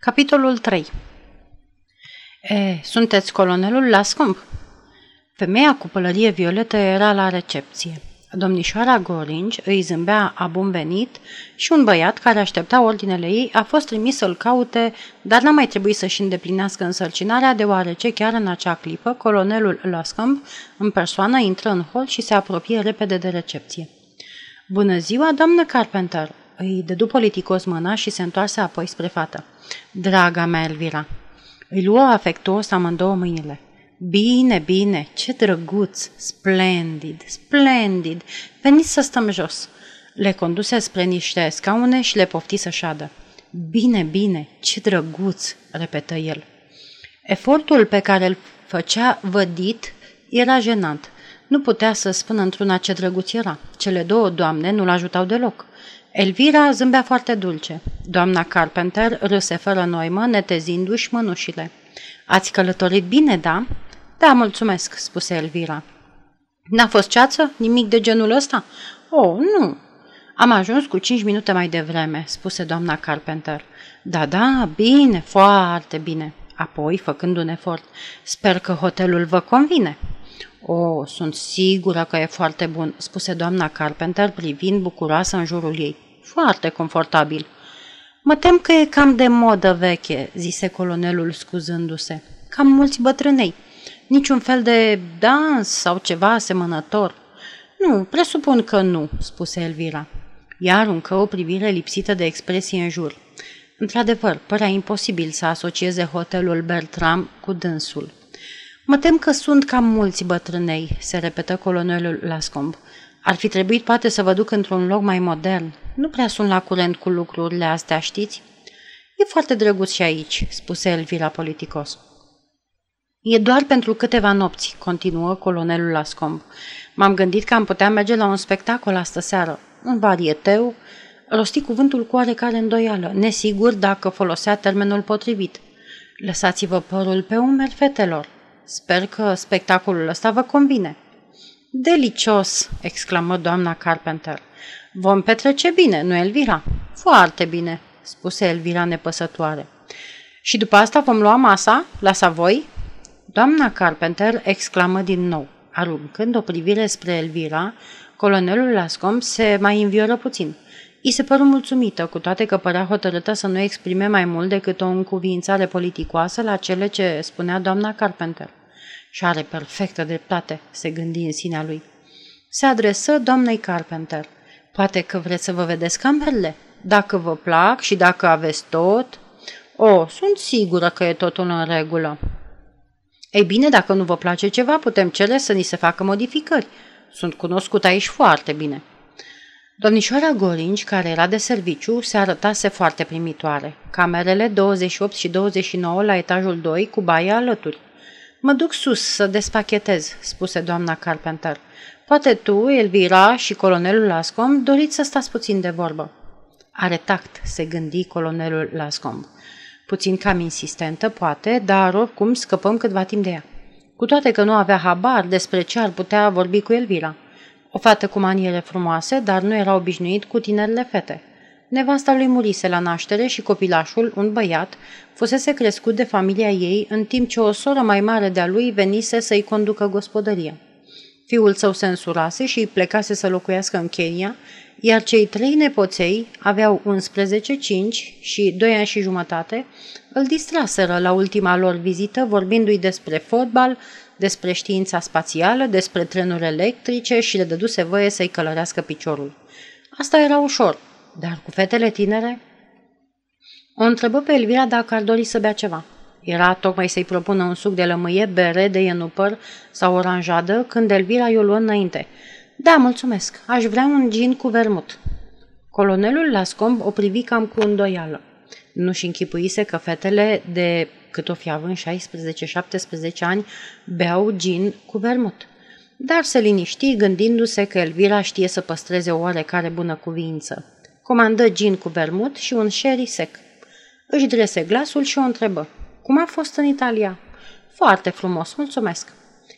Capitolul 3 E, sunteți colonelul Lascomb? Femeia cu pălărie violetă era la recepție. Domnișoara Goringi îi zâmbea a bun venit și un băiat care aștepta ordinele ei a fost trimis să-l caute, dar n-a mai trebuit să-și îndeplinească însărcinarea, deoarece chiar în acea clipă colonelul Lascomb în persoană intră în hol și se apropie repede de recepție. Bună ziua, doamnă Carpenter!" Îi dădu politicos mâna și se întoarse apoi spre fată. Draga mea, Elvira! Îi luă afectuos amândouă mâinile. Bine, bine, ce drăguț, splendid, splendid, veniți să stăm jos. Le conduse spre niște scaune și le pofti să șadă. Bine, bine, ce drăguț, repetă el. Efortul pe care îl făcea vădit era jenant. Nu putea să spună într-una ce drăguț era. Cele două doamne nu-l ajutau deloc. Elvira zâmbea foarte dulce. Doamna Carpenter râse fără noimă, netezindu-și mănușile. Ați călătorit bine, da?" Da, mulțumesc," spuse Elvira. N-a fost ceață? Nimic de genul ăsta?" Oh, nu." Am ajuns cu cinci minute mai devreme," spuse doamna Carpenter. Da, da, bine, foarte bine." Apoi, făcând un efort, sper că hotelul vă convine." O, oh, sunt sigură că e foarte bun," spuse doamna Carpenter privind bucuroasă în jurul ei. Foarte confortabil." Mă tem că e cam de modă veche," zise colonelul scuzându-se. Cam mulți bătrânei. Niciun fel de dans sau ceva asemănător." Nu, presupun că nu," spuse Elvira. Ea aruncă o privire lipsită de expresie în jur. Într-adevăr, părea imposibil să asocieze hotelul Bertram cu dânsul. Mă tem că sunt cam mulți bătrânei, se repetă colonelul Lascomb. Ar fi trebuit poate să vă duc într-un loc mai modern. Nu prea sunt la curent cu lucrurile astea, știți? E foarte drăguț și aici, spuse Elvira politicos. E doar pentru câteva nopți, continuă colonelul Lascomb. M-am gândit că am putea merge la un spectacol astă seară. Un varieteu, rosti cuvântul cu oarecare îndoială, nesigur dacă folosea termenul potrivit. Lăsați-vă părul pe umeri, fetelor. Sper că spectacolul ăsta vă convine. Delicios, exclamă doamna Carpenter. Vom petrece bine, nu Elvira? Foarte bine, spuse Elvira nepăsătoare. Și după asta vom lua masa la Savoi? Doamna Carpenter exclamă din nou. Aruncând o privire spre Elvira, colonelul Lascom se mai învioră puțin. I se păru mulțumită, cu toate că părea hotărâtă să nu exprime mai mult decât o încuvințare politicoasă la cele ce spunea doamna Carpenter. Și are perfectă dreptate, se gândi în sinea lui. Se adresă doamnei Carpenter. Poate că vreți să vă vedeți camerele? Dacă vă plac și dacă aveți tot... O, sunt sigură că e totul în regulă. Ei bine, dacă nu vă place ceva, putem cere să ni se facă modificări. Sunt cunoscut aici foarte bine. Domnișoara Gorinci, care era de serviciu, se arătase foarte primitoare. Camerele 28 și 29 la etajul 2 cu baia alături. Mă duc sus să despachetez, spuse doamna Carpenter. Poate tu, Elvira și colonelul Lascomb doriți să stați puțin de vorbă. Are tact, se gândi colonelul Lascomb. Puțin cam insistentă, poate, dar oricum scăpăm câtva timp de ea. Cu toate că nu avea habar despre ce ar putea vorbi cu Elvira. O fată cu maniere frumoase, dar nu era obișnuit cu tinerile fete. Nevasta lui murise la naștere și copilașul, un băiat, fusese crescut de familia ei, în timp ce o soră mai mare de-a lui venise să-i conducă gospodăria. Fiul său se însurase și plecase să locuiască în Kenya, iar cei trei nepoței aveau 11, 5 și 2 ani și jumătate, îl distraseră la ultima lor vizită vorbindu-i despre fotbal, despre știința spațială, despre trenuri electrice și le dăduse voie să-i călărească piciorul. Asta era ușor, dar cu fetele tinere? O întrebă pe Elvira dacă ar dori să bea ceva. Era tocmai să-i propună un suc de lămâie, bere, de ienupăr sau oranjadă, când Elvira i-o luă înainte. Da, mulțumesc. Aș vrea un gin cu vermut. Colonelul Lascomb o privi cam cu îndoială. Nu-și închipuise că fetele de cât o fi având 16-17 ani beau gin cu vermut. Dar se liniști gândindu-se că Elvira știe să păstreze o oarecare bună cuvință. Comandă gin cu vermut și un sherry sec. Își drese glasul și o întrebă. Cum a fost în Italia? Foarte frumos, mulțumesc.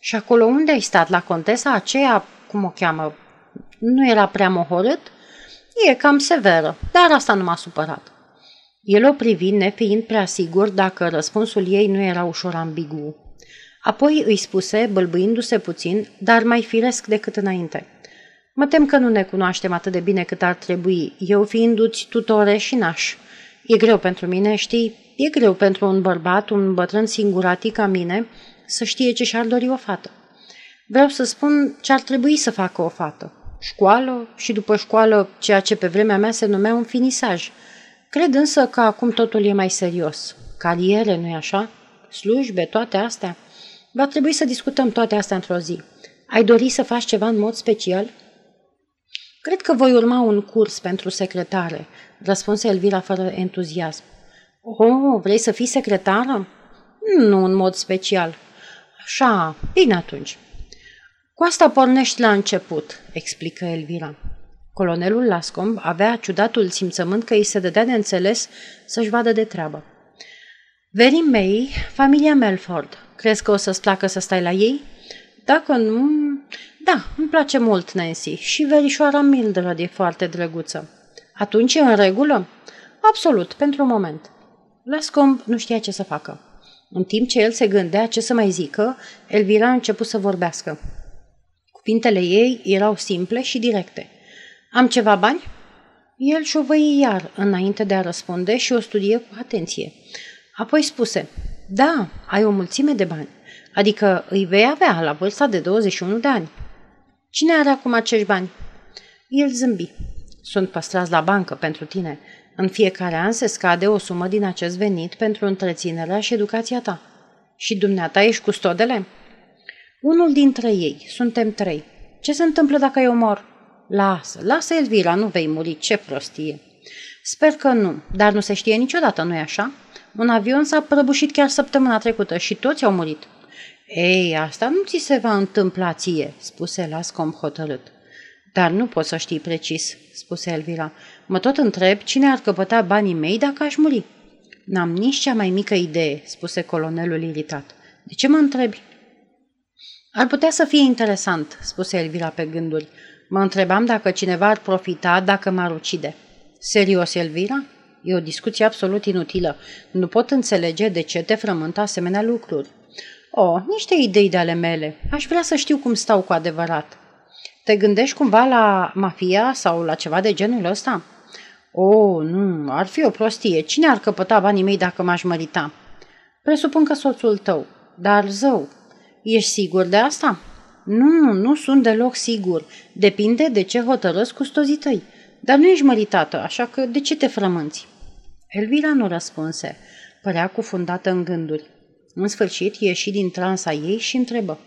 Și acolo unde ai stat? La contesa aceea, cum o cheamă, nu era prea mohorât? E cam severă, dar asta nu m-a supărat. El o privi nefiind prea sigur dacă răspunsul ei nu era ușor ambigu. Apoi îi spuse, bâlbâindu-se puțin, dar mai firesc decât înainte. Mă tem că nu ne cunoaștem atât de bine cât ar trebui, eu fiindu-ți tutore și naș. E greu pentru mine, știi? E greu pentru un bărbat, un bătrân singuratic ca mine, să știe ce și-ar dori o fată. Vreau să spun ce ar trebui să facă o fată. Școală și după școală ceea ce pe vremea mea se numea un finisaj. Cred însă că acum totul e mai serios. Cariere, nu-i așa? Slujbe, toate astea. Va trebui să discutăm toate astea într-o zi. Ai dori să faci ceva în mod special? Cred că voi urma un curs pentru secretare, răspunse Elvira fără entuziasm. Oh, vrei să fii secretară? Nu în mod special. Așa, bine atunci. Cu asta pornești la început, explică Elvira. Colonelul Lascomb avea ciudatul simțământ că îi se dădea de înțeles să-și vadă de treabă. Verii mei, familia Melford, crezi că o să-ți placă să stai la ei? Dacă nu, da, îmi place mult Nancy și verișoara Mildred e foarte drăguță. Atunci e în regulă? Absolut, pentru un moment. Lascomb nu știa ce să facă. În timp ce el se gândea ce să mai zică, Elvira a început să vorbească. Cuvintele ei erau simple și directe. Am ceva bani? El șovăi iar înainte de a răspunde și o studie cu atenție. Apoi spuse, da, ai o mulțime de bani, adică îi vei avea la vârsta de 21 de ani. Cine are acum acești bani? El zâmbi. Sunt păstrați la bancă pentru tine. În fiecare an se scade o sumă din acest venit pentru întreținerea și educația ta. Și dumneata ești custodele? Unul dintre ei. Suntem trei. Ce se întâmplă dacă eu mor? Lasă, lasă Elvira, nu vei muri, ce prostie. Sper că nu, dar nu se știe niciodată, nu-i așa? Un avion s-a prăbușit chiar săptămâna trecută și toți au murit. Ei, asta nu ți se va întâmpla ție, spuse Lascom hotărât. Dar nu pot să știi precis, spuse Elvira. Mă tot întreb cine ar căpăta banii mei dacă aș muri. N-am nici cea mai mică idee, spuse colonelul iritat. De ce mă întrebi? Ar putea să fie interesant, spuse Elvira pe gânduri. Mă întrebam dacă cineva ar profita dacă m-ar ucide. Serios, Elvira? E o discuție absolut inutilă. Nu pot înțelege de ce te frământă asemenea lucruri. Oh, niște idei de ale mele. Aș vrea să știu cum stau cu adevărat. Te gândești cumva la mafia sau la ceva de genul ăsta? Oh, nu, ar fi o prostie. Cine ar căpăta banii mei dacă m-aș mărita? Presupun că soțul tău. Dar, zău, ești sigur de asta? Nu, nu sunt deloc sigur. Depinde de ce hotărăsc custozii tăi. Dar nu ești măritată, așa că de ce te frămânți? Elvira nu răspunse. Părea cufundată în gânduri. În sfârșit, ieși din transa ei și întrebă.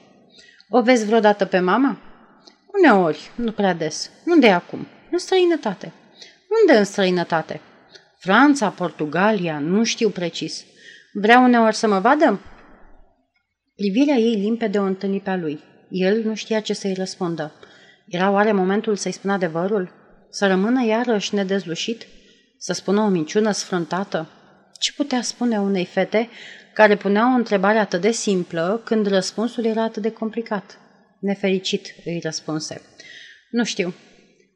O vezi vreodată pe mama? Uneori, nu prea des. Unde e acum? În străinătate. Unde în străinătate? Franța, Portugalia, nu știu precis. Vrea uneori să mă vadă? Privirea ei limpede o întâlni pe lui. El nu știa ce să-i răspundă. Era oare momentul să-i spună adevărul? Să rămână iarăși nedezlușit? Să spună o minciună sfrântată? Ce putea spune unei fete care punea o întrebare atât de simplă când răspunsul era atât de complicat? Nefericit, îi răspunse. Nu știu.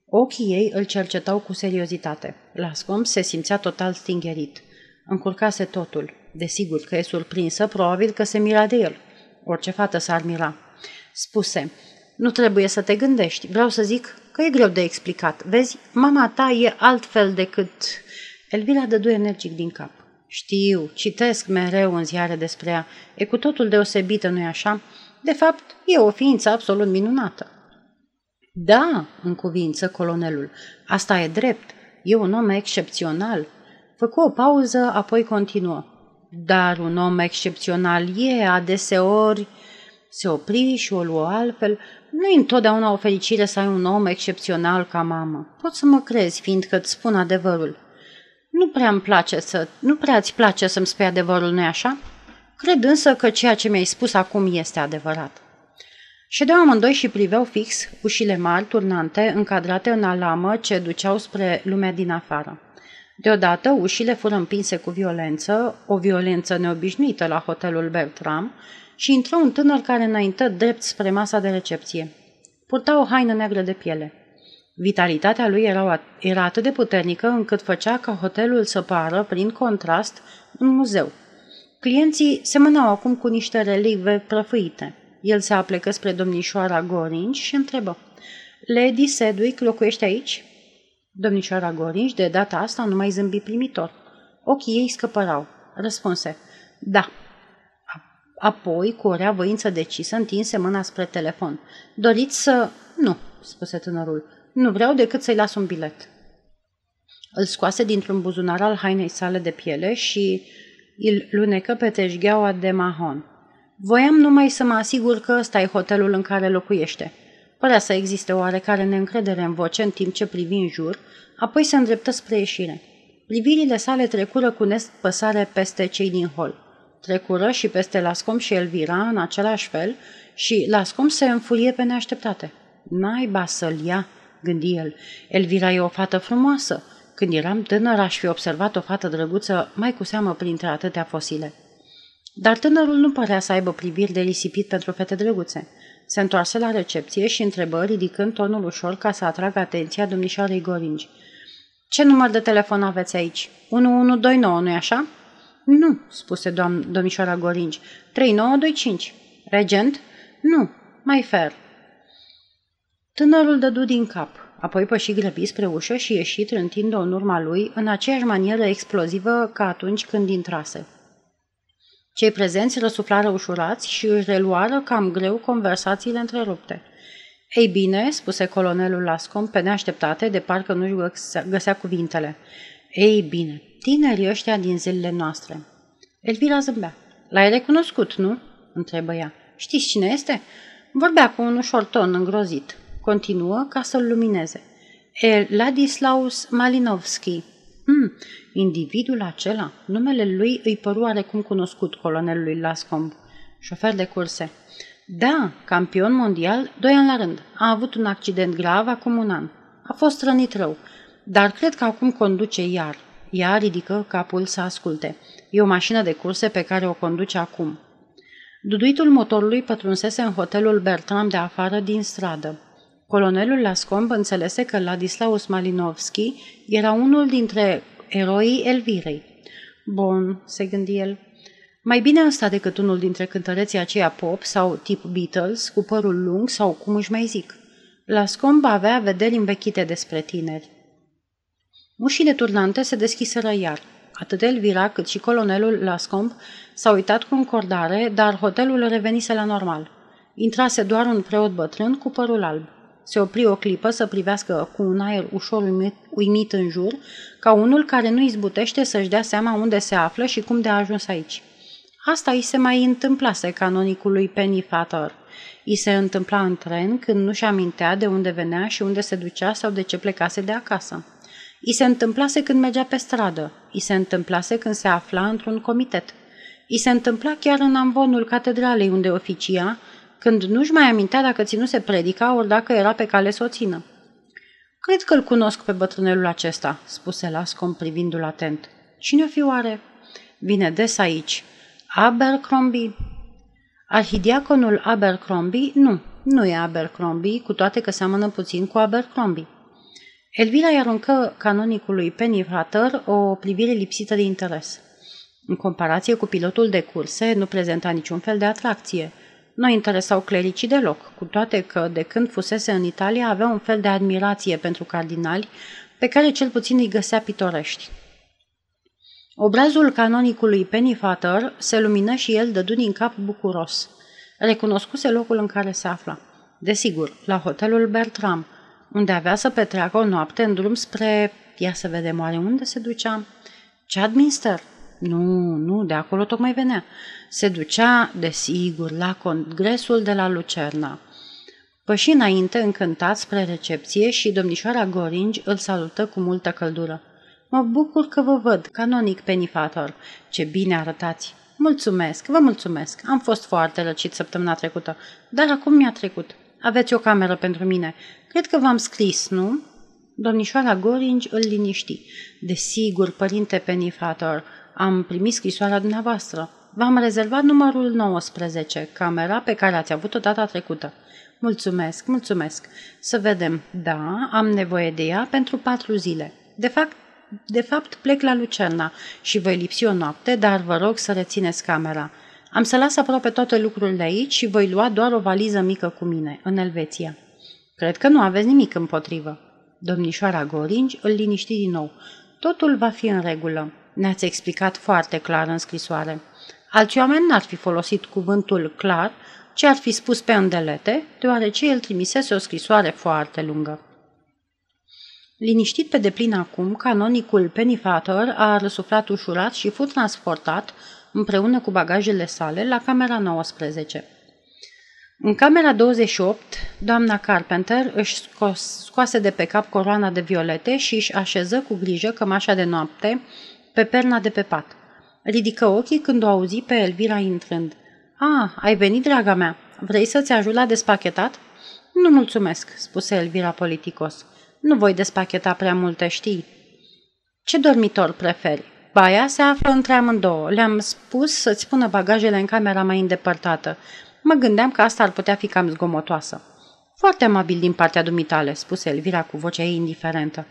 Ochii ei îl cercetau cu seriozitate. Lascom se simțea total stingerit. Încurcase totul. Desigur că e surprinsă, probabil că se mira de el. Orice fată s-ar mira. Spuse, nu trebuie să te gândești. Vreau să zic că e greu de explicat. Vezi, mama ta e altfel decât... Elvira dădu energic din cap. Știu, citesc mereu în ziare despre ea. E cu totul deosebită, nu-i așa? De fapt, e o ființă absolut minunată. Da, în cuvință colonelul, asta e drept. E un om excepțional. Făcu o pauză, apoi continuă. Dar un om excepțional e adeseori... Se opri și o luă altfel. Nu e întotdeauna o fericire să ai un om excepțional ca mamă. Poți să mă crezi, fiindcă îți spun adevărul. Nu prea îmi place să... Nu prea îți place să-mi spui adevărul, nu-i așa? Cred însă că ceea ce mi-ai spus acum este adevărat. Ședeau amândoi și priveau fix ușile mari, turnante, încadrate în alamă ce duceau spre lumea din afară. Deodată, ușile fură împinse cu violență, o violență neobișnuită la hotelul Bertram, și intră un tânăr care înaintă drept spre masa de recepție. Purta o haină neagră de piele. Vitalitatea lui era, era atât de puternică încât făcea ca hotelul să pară, prin contrast, un muzeu. Clienții semănau acum cu niște relicve prăfâite. El se aplecă spre domnișoara Gorinci și întrebă. Lady Sedwick locuiește aici? Domnișoara Gorinci, de data asta, nu mai zâmbi primitor. Ochii ei scăpărau. Răspunse. Da. Apoi, cu o rea voință decisă, întinse mâna spre telefon. Doriți să... Nu, spuse tânărul. Nu vreau decât să-i las un bilet. Îl scoase dintr-un buzunar al hainei sale de piele și îl lunecă pe teșgheaua de mahon. Voiam numai să mă asigur că ăsta e hotelul în care locuiește. Părea să existe oarecare neîncredere în voce în timp ce privi în jur, apoi se îndreptă spre ieșire. Privirile sale trecură cu nespăsare peste cei din hol. Trecură și peste Lascom și Elvira în același fel și Lascom se înfurie pe neașteptate. Naiba să-l ia, gândi el. Elvira e o fată frumoasă. Când eram tânăr, aș fi observat o fată drăguță, mai cu seamă printre atâtea fosile. Dar tânărul nu părea să aibă priviri de risipit pentru fete drăguțe. Se întoarse la recepție și întrebă, ridicând tonul ușor ca să atragă atenția domnișoarei Goringi. Ce număr de telefon aveți aici? 1129, nu-i așa? Nu, spuse doam- domnișoara Goringi. 3925. Regent? Nu, mai fer. Tânărul dădu din cap, apoi păși grăbi spre ușă și ieși trântind-o în urma lui în aceeași manieră explozivă ca atunci când intrase. Cei prezenți răsuflară ușurați și își reluară cam greu conversațiile întrerupte. Ei bine, spuse colonelul Lascom pe neașteptate, de parcă nu-și găsea, găsea cuvintele. Ei bine, tinerii ăștia din zilele noastre. Elvira zâmbea. L-ai recunoscut, nu? întrebă ea. Știți cine este? Vorbea cu un ușor ton îngrozit. Continuă ca să-l lumineze. E Ladislaus Malinovski. Hmm, individul acela, numele lui îi păru oarecum cunoscut colonelului Lascomb, șofer de curse. Da, campion mondial, doi ani la rând. A avut un accident grav acum un an. A fost rănit rău, dar cred că acum conduce iar. Ea ridică capul să asculte. E o mașină de curse pe care o conduce acum. Duduitul motorului pătrunsese în hotelul Bertram de afară din stradă. Colonelul Lascomb înțelese că Ladislaus Malinovski era unul dintre eroii Elvirei. Bun, se gândi el, mai bine ăsta decât unul dintre cântăreții aceia pop sau tip Beatles, cu părul lung sau cum își mai zic. Lascomb avea vederi învechite despre tineri. Ușile turnante se deschiseră iar. Atât Elvira cât și colonelul Lascomb s-au uitat cu încordare, dar hotelul revenise la normal. Intrase doar un preot bătrân cu părul alb. Se opri o clipă să privească cu un aer ușor uimit, uimit în jur, ca unul care nu izbutește să-și dea seama unde se află și cum de a ajuns aici. Asta îi se mai întâmplase canonicului Penny Fatter. I se întâmpla în tren când nu-și amintea de unde venea și unde se ducea sau de ce plecase de acasă. I se întâmplase când mergea pe stradă. I se întâmplase când se afla într-un comitet. I se întâmpla chiar în ambonul catedralei unde oficia, când nu-și mai amintea dacă ținuse predica ori dacă era pe cale să o țină. Cred că îl cunosc pe bătrânelul acesta, spuse Lascom privindu-l atent. Cine o fi oare? Vine des aici. Abercrombie? Arhidiaconul Abercrombie? Nu, nu e Abercrombie, cu toate că seamănă puțin cu Abercrombie. Elvira i aruncă canonicului Penny Frater o privire lipsită de interes. În comparație cu pilotul de curse, nu prezenta niciun fel de atracție – nu interesau clericii deloc, cu toate că, de când fusese în Italia, avea un fel de admirație pentru cardinali, pe care cel puțin îi găsea pitorești. Obrazul canonicului Pennyfather se lumină și el dădu din cap bucuros. Recunoscuse locul în care se afla. Desigur, la hotelul Bertram, unde avea să petreacă o noapte în drum spre... Ia să vedem oare unde se ducea. Chadminster, nu, nu, de acolo tocmai venea. Se ducea, desigur, la congresul de la Lucerna. Păși înainte, încântat spre recepție și domnișoara Goringi îl salută cu multă căldură. Mă bucur că vă văd, canonic Penifator. Ce bine arătați! Mulțumesc, vă mulțumesc. Am fost foarte răcit săptămâna trecută, dar acum mi-a trecut. Aveți o cameră pentru mine. Cred că v-am scris, nu? Domnișoara Goringi îl liniști. Desigur, părinte Penifator, am primit scrisoarea dumneavoastră. V-am rezervat numărul 19, camera pe care ați avut-o data trecută. Mulțumesc, mulțumesc. Să vedem. Da, am nevoie de ea pentru patru zile. De fapt, de fapt plec la Lucerna și voi lipsi o noapte, dar vă rog să rețineți camera. Am să las aproape toate lucrurile aici și voi lua doar o valiză mică cu mine, în Elveția. Cred că nu aveți nimic împotrivă. Domnișoara Goringi îl liniști din nou. Totul va fi în regulă. Ne-ați explicat foarte clar în scrisoare. Alți oameni n-ar fi folosit cuvântul clar, ci ar fi spus pe îndelete, deoarece el trimisese o scrisoare foarte lungă. Liniștit pe deplin acum, canonicul Pennyfather a răsuflat ușurat și fu transportat, împreună cu bagajele sale, la camera 19. În camera 28, doamna Carpenter își scoase de pe cap coroana de violete și își așeză cu grijă cămașa de noapte pe perna de pe pat. Ridică ochii când o auzi pe Elvira intrând. Ah, ai venit, draga mea. Vrei să-ți ajut la despachetat?" Nu mulțumesc," spuse Elvira politicos. Nu voi despacheta prea multe, știi." Ce dormitor preferi?" Baia se află între amândouă. Le-am spus să-ți pună bagajele în camera mai îndepărtată. Mă gândeam că asta ar putea fi cam zgomotoasă. Foarte amabil din partea dumitale, spuse Elvira cu vocea ei indiferentă.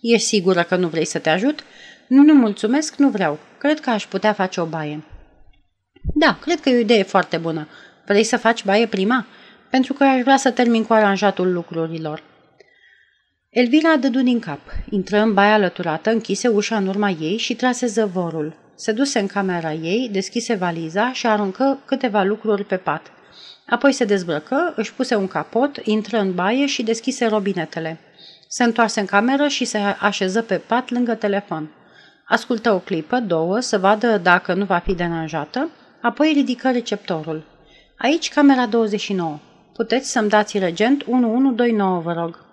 Ești sigură că nu vrei să te ajut? Nu, nu mulțumesc, nu vreau. Cred că aș putea face o baie. Da, cred că e o idee foarte bună. Vrei să faci baie prima? Pentru că aș vrea să termin cu aranjatul lucrurilor. Elvira dădu din cap, intră în baia alăturată, închise ușa în urma ei și trase zăvorul. Se duse în camera ei, deschise valiza și aruncă câteva lucruri pe pat. Apoi se dezbrăcă, își puse un capot, intră în baie și deschise robinetele. Se întoarse în cameră și se așeză pe pat lângă telefon. Ascultă o clipă, două, să vadă dacă nu va fi deranjată, apoi ridică receptorul. Aici camera 29. Puteți să-mi dați regent 1129, vă rog.